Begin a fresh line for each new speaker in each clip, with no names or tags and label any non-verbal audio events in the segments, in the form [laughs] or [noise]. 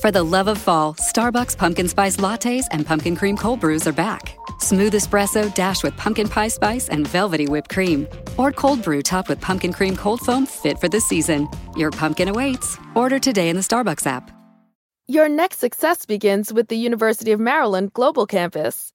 For the love of fall, Starbucks pumpkin spice lattes and pumpkin cream cold brews are back. Smooth espresso dashed with pumpkin pie spice and velvety whipped cream. Or cold brew topped with pumpkin cream cold foam fit for the season. Your pumpkin awaits. Order today in the Starbucks app.
Your next success begins with the University of Maryland Global Campus.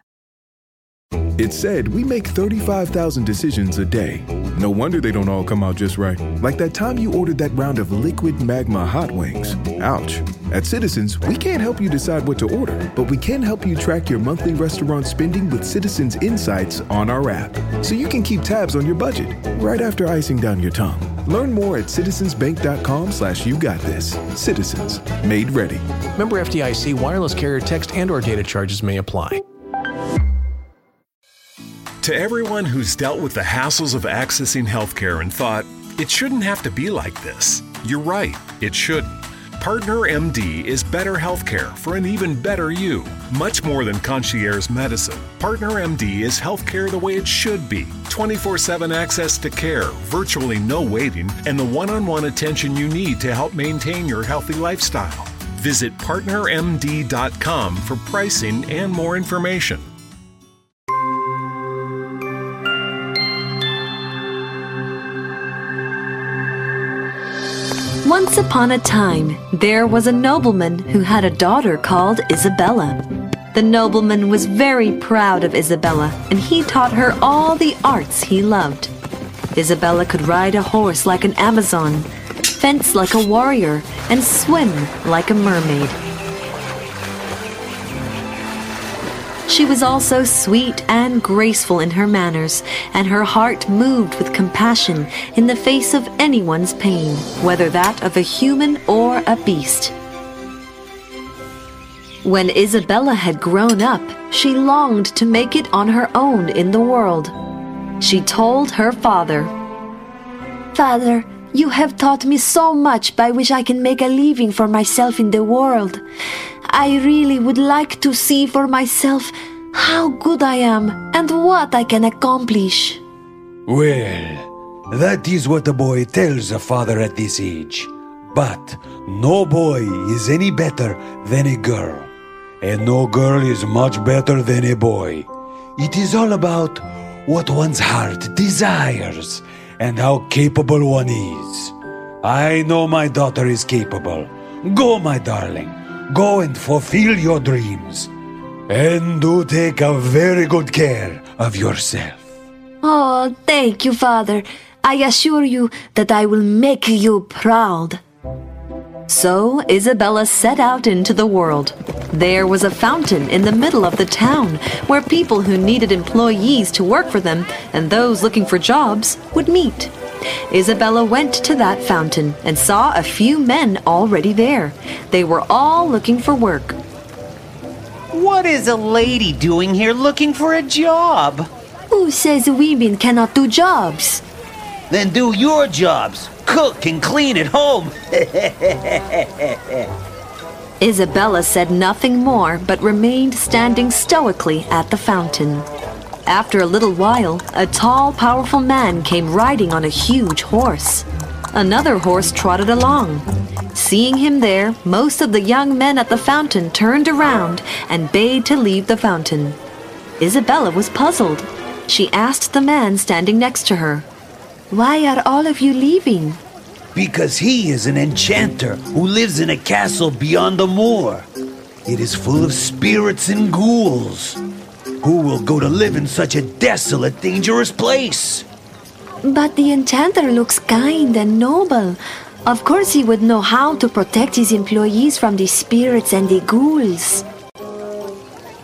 It said we make 35,000 decisions a day. No wonder they don't all come out just right. Like that time you ordered that round of liquid magma hot wings. Ouch. At Citizens, we can't help you decide what to order, but we can help you track your monthly restaurant spending with Citizens Insights on our app. So you can keep tabs on your budget right after icing down your tongue. Learn more at citizensbank.com slash you got this. Citizens. Made ready.
Member FDIC wireless carrier text and or data charges may apply.
To everyone who's dealt with the hassles of accessing healthcare and thought, it shouldn't have to be like this, you're right, it shouldn't. Partner MD is better healthcare for an even better you. Much more than concierge medicine, Partner MD is healthcare the way it should be 24 7 access to care, virtually no waiting, and the one on one attention you need to help maintain your healthy lifestyle. Visit partnermd.com for pricing and more information.
Once upon a time, there was a nobleman who had a daughter called Isabella. The nobleman was very proud of Isabella, and he taught her all the arts he loved. Isabella could ride a horse like an Amazon, fence like a warrior, and swim like a mermaid. She was also sweet and graceful in her manners, and her heart moved with compassion in the face of anyone's pain, whether that of a human or a beast. When Isabella had grown up, she longed to make it on her own in the world. She told her father, Father, you have taught me so much by which I can make a living for myself in the world. I really would like to see for myself how good I am and what I can accomplish.
Well, that is what a boy tells a father at this age. But no boy is any better than a girl, and no girl is much better than a boy. It is all about what one's heart desires and how capable one is. I know my daughter is capable. Go, my darling. Go and fulfill your dreams. And do take a very good care of yourself.
Oh, thank you, Father. I assure you that I will make you proud. So Isabella set out into the world. There was a fountain in the middle of the town where people who needed employees to work for them and those looking for jobs would meet. Isabella went to that fountain and saw a few men already there. They were all looking for work.
What is a lady doing here looking for a job?
Who says women cannot do jobs?
Then do your jobs. Cook and clean at home. [laughs]
Isabella said nothing more but remained standing stoically at the fountain. After a little while, a tall, powerful man came riding on a huge horse. Another horse trotted along. Seeing him there, most of the young men at the fountain turned around and bade to leave the fountain. Isabella was puzzled. She asked the man standing next to her, Why are all of you leaving?
Because he is an enchanter who lives in a castle beyond the moor. It is full of spirits and ghouls. Who will go to live in such a desolate, dangerous place?
But the enchanter looks kind and noble. Of course, he would know how to protect his employees from the spirits and the ghouls.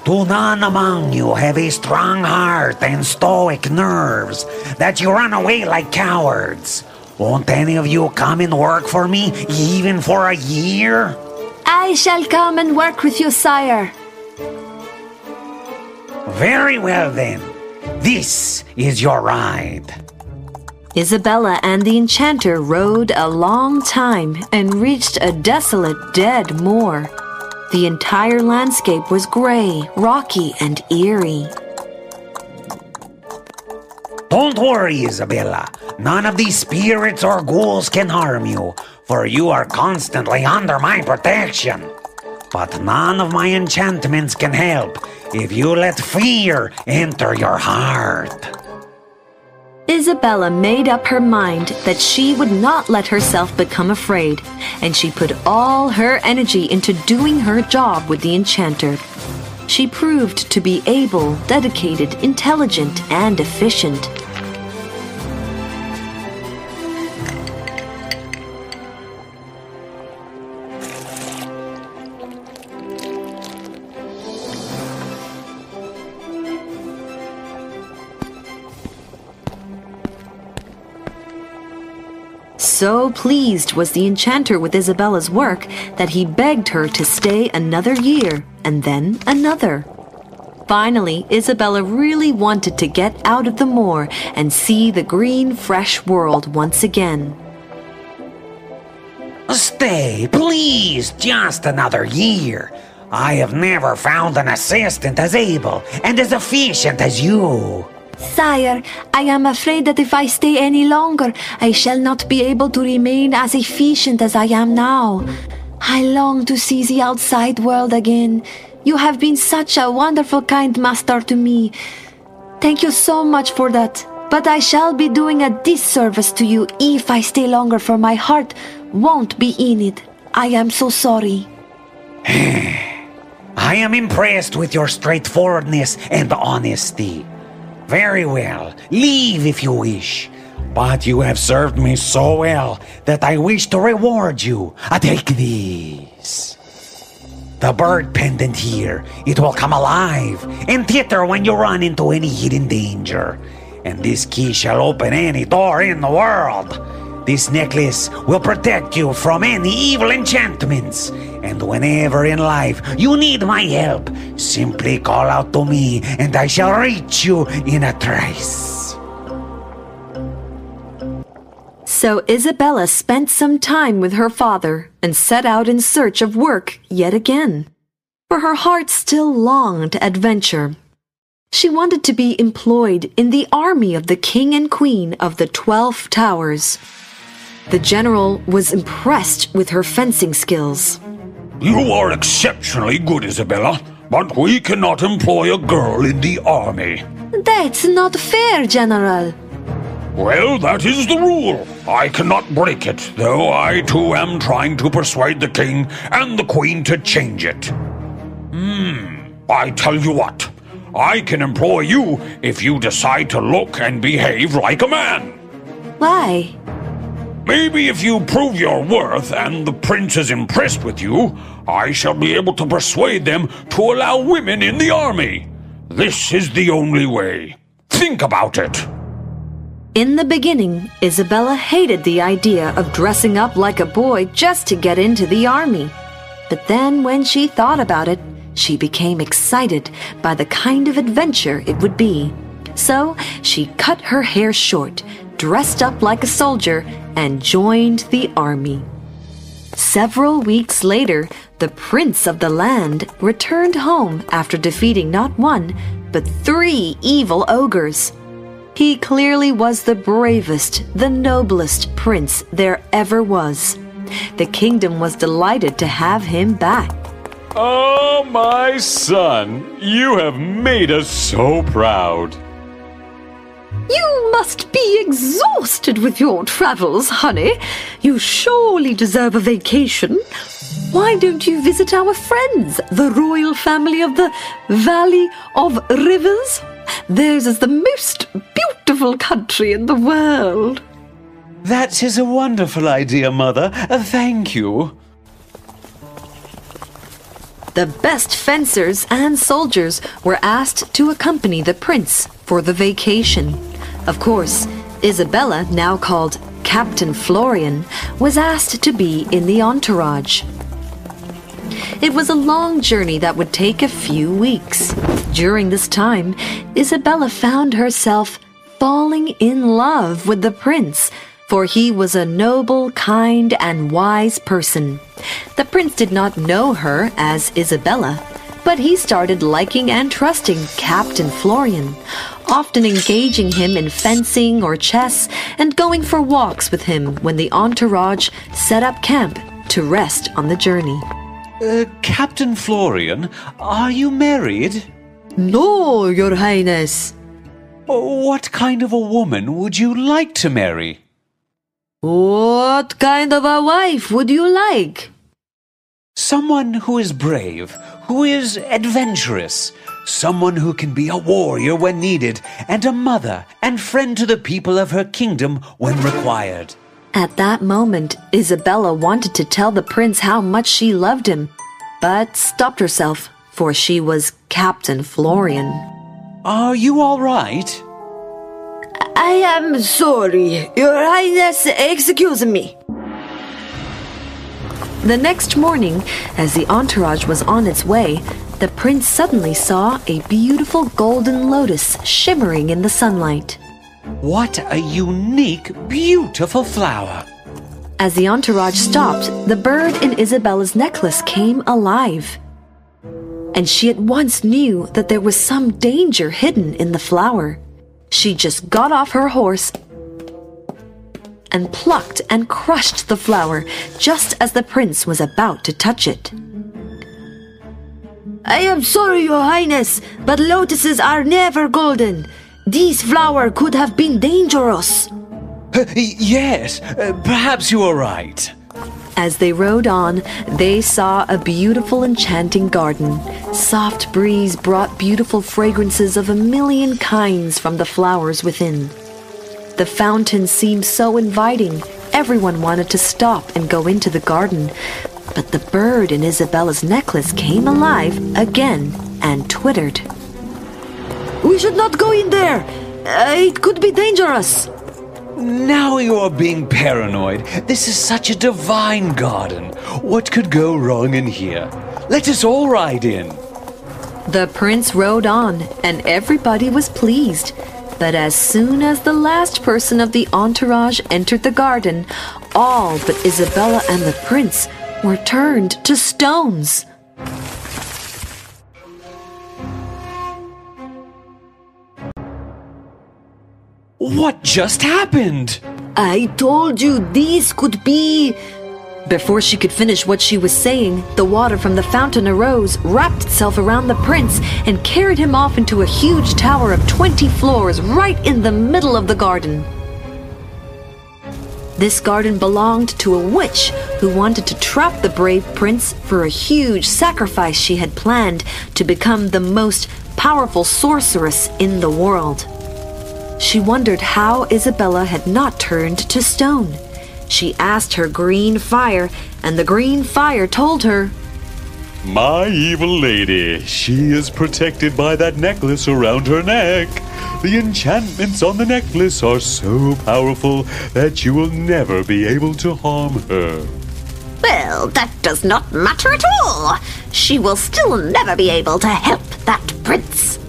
Do none among you have a strong heart and stoic nerves that you run away like cowards? Won't any of you come and work for me, even for a year?
I shall come and work with you, sire.
Very well then. This is your ride.
Isabella and the enchanter rode a long time and reached a desolate, dead moor. The entire landscape was gray, rocky, and eerie.
Don't worry, Isabella. None of these spirits or ghouls can harm you, for you are constantly under my protection. But none of my enchantments can help if you let fear enter your heart.
Isabella made up her mind that she would not let herself become afraid, and she put all her energy into doing her job with the enchanter. She proved to be able, dedicated, intelligent, and efficient. So pleased was the enchanter with Isabella's work that he begged her to stay another year and then another. Finally, Isabella really wanted to get out of the moor and see the green, fresh world once again.
Stay, please, just another year. I have never found an assistant as able and as efficient as you.
Sire, I am afraid that if I stay any longer, I shall not be able to remain as efficient as I am now. I long to see the outside world again. You have been such a wonderful, kind master to me. Thank you so much for that. But I shall be doing a disservice to you if I stay longer, for my heart won't be in it. I am so sorry. [sighs]
I am impressed with your straightforwardness and honesty. Very well, leave if you wish. But you have served me so well that I wish to reward you. I take these. The bird pendant here, it will come alive and titter when you run into any hidden danger. And this key shall open any door in the world. This necklace will protect you from any evil enchantments. And whenever in life you need my help, simply call out to me and I shall reach you in a trice.
So Isabella spent some time with her father and set out in search of work yet again. For her heart still longed adventure. She wanted to be employed in the army of the king and queen of the Twelve Towers. The general was impressed with her fencing skills.
You are exceptionally good, Isabella, but we cannot employ a girl in the army.
That's not fair, General.
Well, that is the rule. I cannot break it, though I too am trying to persuade the king and the queen to change it. Hmm, I tell you what. I can employ you if you decide to look and behave like a man.
Why?
Maybe if you prove your worth and the prince is impressed with you, I shall be able to persuade them to allow women in the army. This is the only way. Think about it.
In the beginning, Isabella hated the idea of dressing up like a boy just to get into the army. But then, when she thought about it, she became excited by the kind of adventure it would be. So she cut her hair short, dressed up like a soldier, and joined the army. Several weeks later, the prince of the land returned home after defeating not one, but three evil ogres. He clearly was the bravest, the noblest prince there ever was. The kingdom was delighted to have him back.
Oh, my son, you have made us so proud.
You must be exhausted with your travels, honey. You surely deserve a vacation. Why don't you visit our friends, the royal family of the Valley of Rivers? Theirs is the most beautiful country in the world.
That is a wonderful idea, Mother. Uh, thank you.
The best fencers and soldiers were asked to accompany the prince for the vacation. Of course, Isabella, now called Captain Florian, was asked to be in the entourage. It was a long journey that would take a few weeks. During this time, Isabella found herself falling in love with the prince, for he was a noble, kind, and wise person. The prince did not know her as Isabella, but he started liking and trusting Captain Florian, often engaging him in fencing or chess and going for walks with him when the entourage set up camp to rest on the journey.
Uh, Captain Florian, are you married?
No, Your Highness.
What kind of a woman would you like to marry?
What kind of a wife would you like?
Someone who is brave, who is adventurous, someone who can be a warrior when needed, and a mother and friend to the people of her kingdom when required.
At that moment, Isabella wanted to tell the prince how much she loved him, but stopped herself, for she was Captain Florian.
Are you all right?
I am sorry, Your Highness, excuse me.
The next morning, as the entourage was on its way, the prince suddenly saw a beautiful golden lotus shimmering in the sunlight.
What a unique, beautiful flower!
As the entourage stopped, the bird in Isabella's necklace came alive. And she at once knew that there was some danger hidden in the flower. She just got off her horse and plucked and crushed the flower just as the prince was about to touch it.
I am sorry, Your Highness, but lotuses are never golden. This flower could have been dangerous.
Uh, yes, uh, perhaps you are right.
As they rode on, they saw a beautiful, enchanting garden. Soft breeze brought beautiful fragrances of a million kinds from the flowers within. The fountain seemed so inviting, everyone wanted to stop and go into the garden. But the bird in Isabella's necklace came alive again and twittered.
We should not go in there. Uh, it could be dangerous.
Now you are being paranoid. This is such a divine garden. What could go wrong in here? Let us all ride in.
The prince rode on, and everybody was pleased. But as soon as the last person of the entourage entered the garden, all but Isabella and the prince were turned to stones.
What just happened?
I told you this could be.
Before she could finish what she was saying, the water from the fountain arose, wrapped itself around the prince, and carried him off into a huge tower of 20 floors right in the middle of the garden. This garden belonged to a witch who wanted to trap the brave prince for a huge sacrifice she had planned to become the most powerful sorceress in the world. She wondered how Isabella had not turned to stone. She asked her green fire, and the green fire told her,
My evil lady, she is protected by that necklace around her neck. The enchantments on the necklace are so powerful that you will never be able to harm her.
Well, that does not matter at all. She will still never be able to help that prince.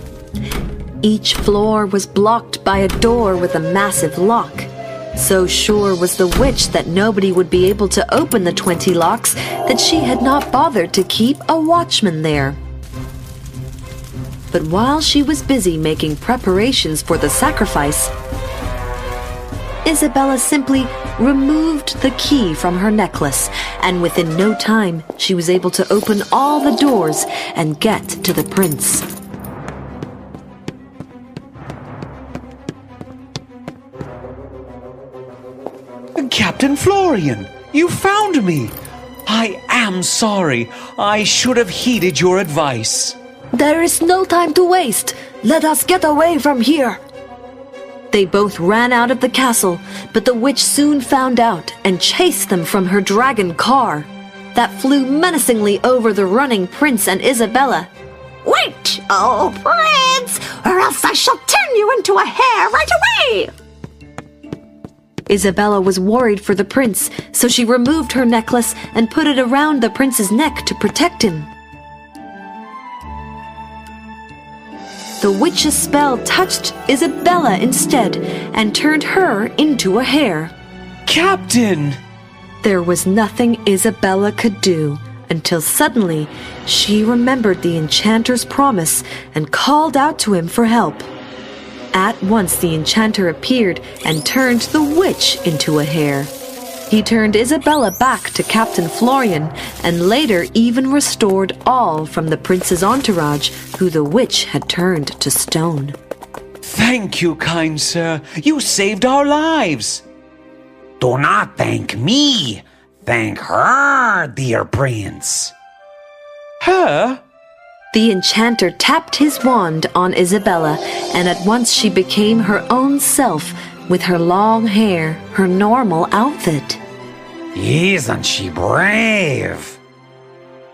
Each floor was blocked by a door with a massive lock. So sure was the witch that nobody would be able to open the 20 locks that she had not bothered to keep a watchman there. But while she was busy making preparations for the sacrifice, Isabella simply removed the key from her necklace, and within no time she was able to open all the doors and get to the prince.
Captain Florian, you found me. I am sorry. I should have heeded your advice.
There is no time to waste. Let us get away from here.
They both ran out of the castle, but the witch soon found out and chased them from her dragon car that flew menacingly over the running prince and Isabella.
Wait, oh prince, or else I shall turn you into a hare right away!
Isabella was worried for the prince, so she removed her necklace and put it around the prince's neck to protect him. the witch's spell touched Isabella instead and turned her into a hare.
Captain!
There was nothing Isabella could do until suddenly she remembered the enchanter's promise and called out to him for help. At once the enchanter appeared and turned the witch into a hare. He turned Isabella back to Captain Florian and later even restored all from the prince's entourage who the witch had turned to stone.
Thank you, kind sir. You saved our lives.
Do not thank me. Thank her, dear prince.
Her?
The enchanter tapped his wand on Isabella, and at once she became her own self with her long hair, her normal outfit.
Isn't she brave?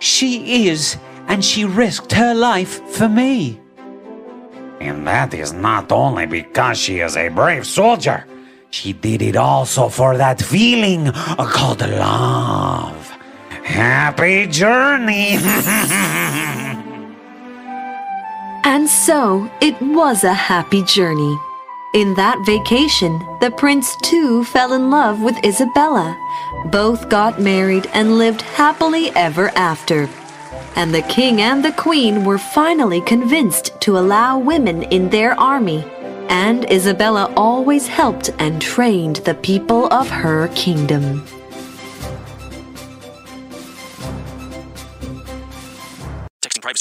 She is, and she risked her life for me.
And that is not only because she is a brave soldier. She did it also for that feeling called love. Happy journey! [laughs]
and so it was a happy journey. In that vacation, the prince too fell in love with Isabella. Both got married and lived happily ever after. And the king and the queen were finally convinced to allow women in their army. And Isabella always helped and trained the people of her kingdom.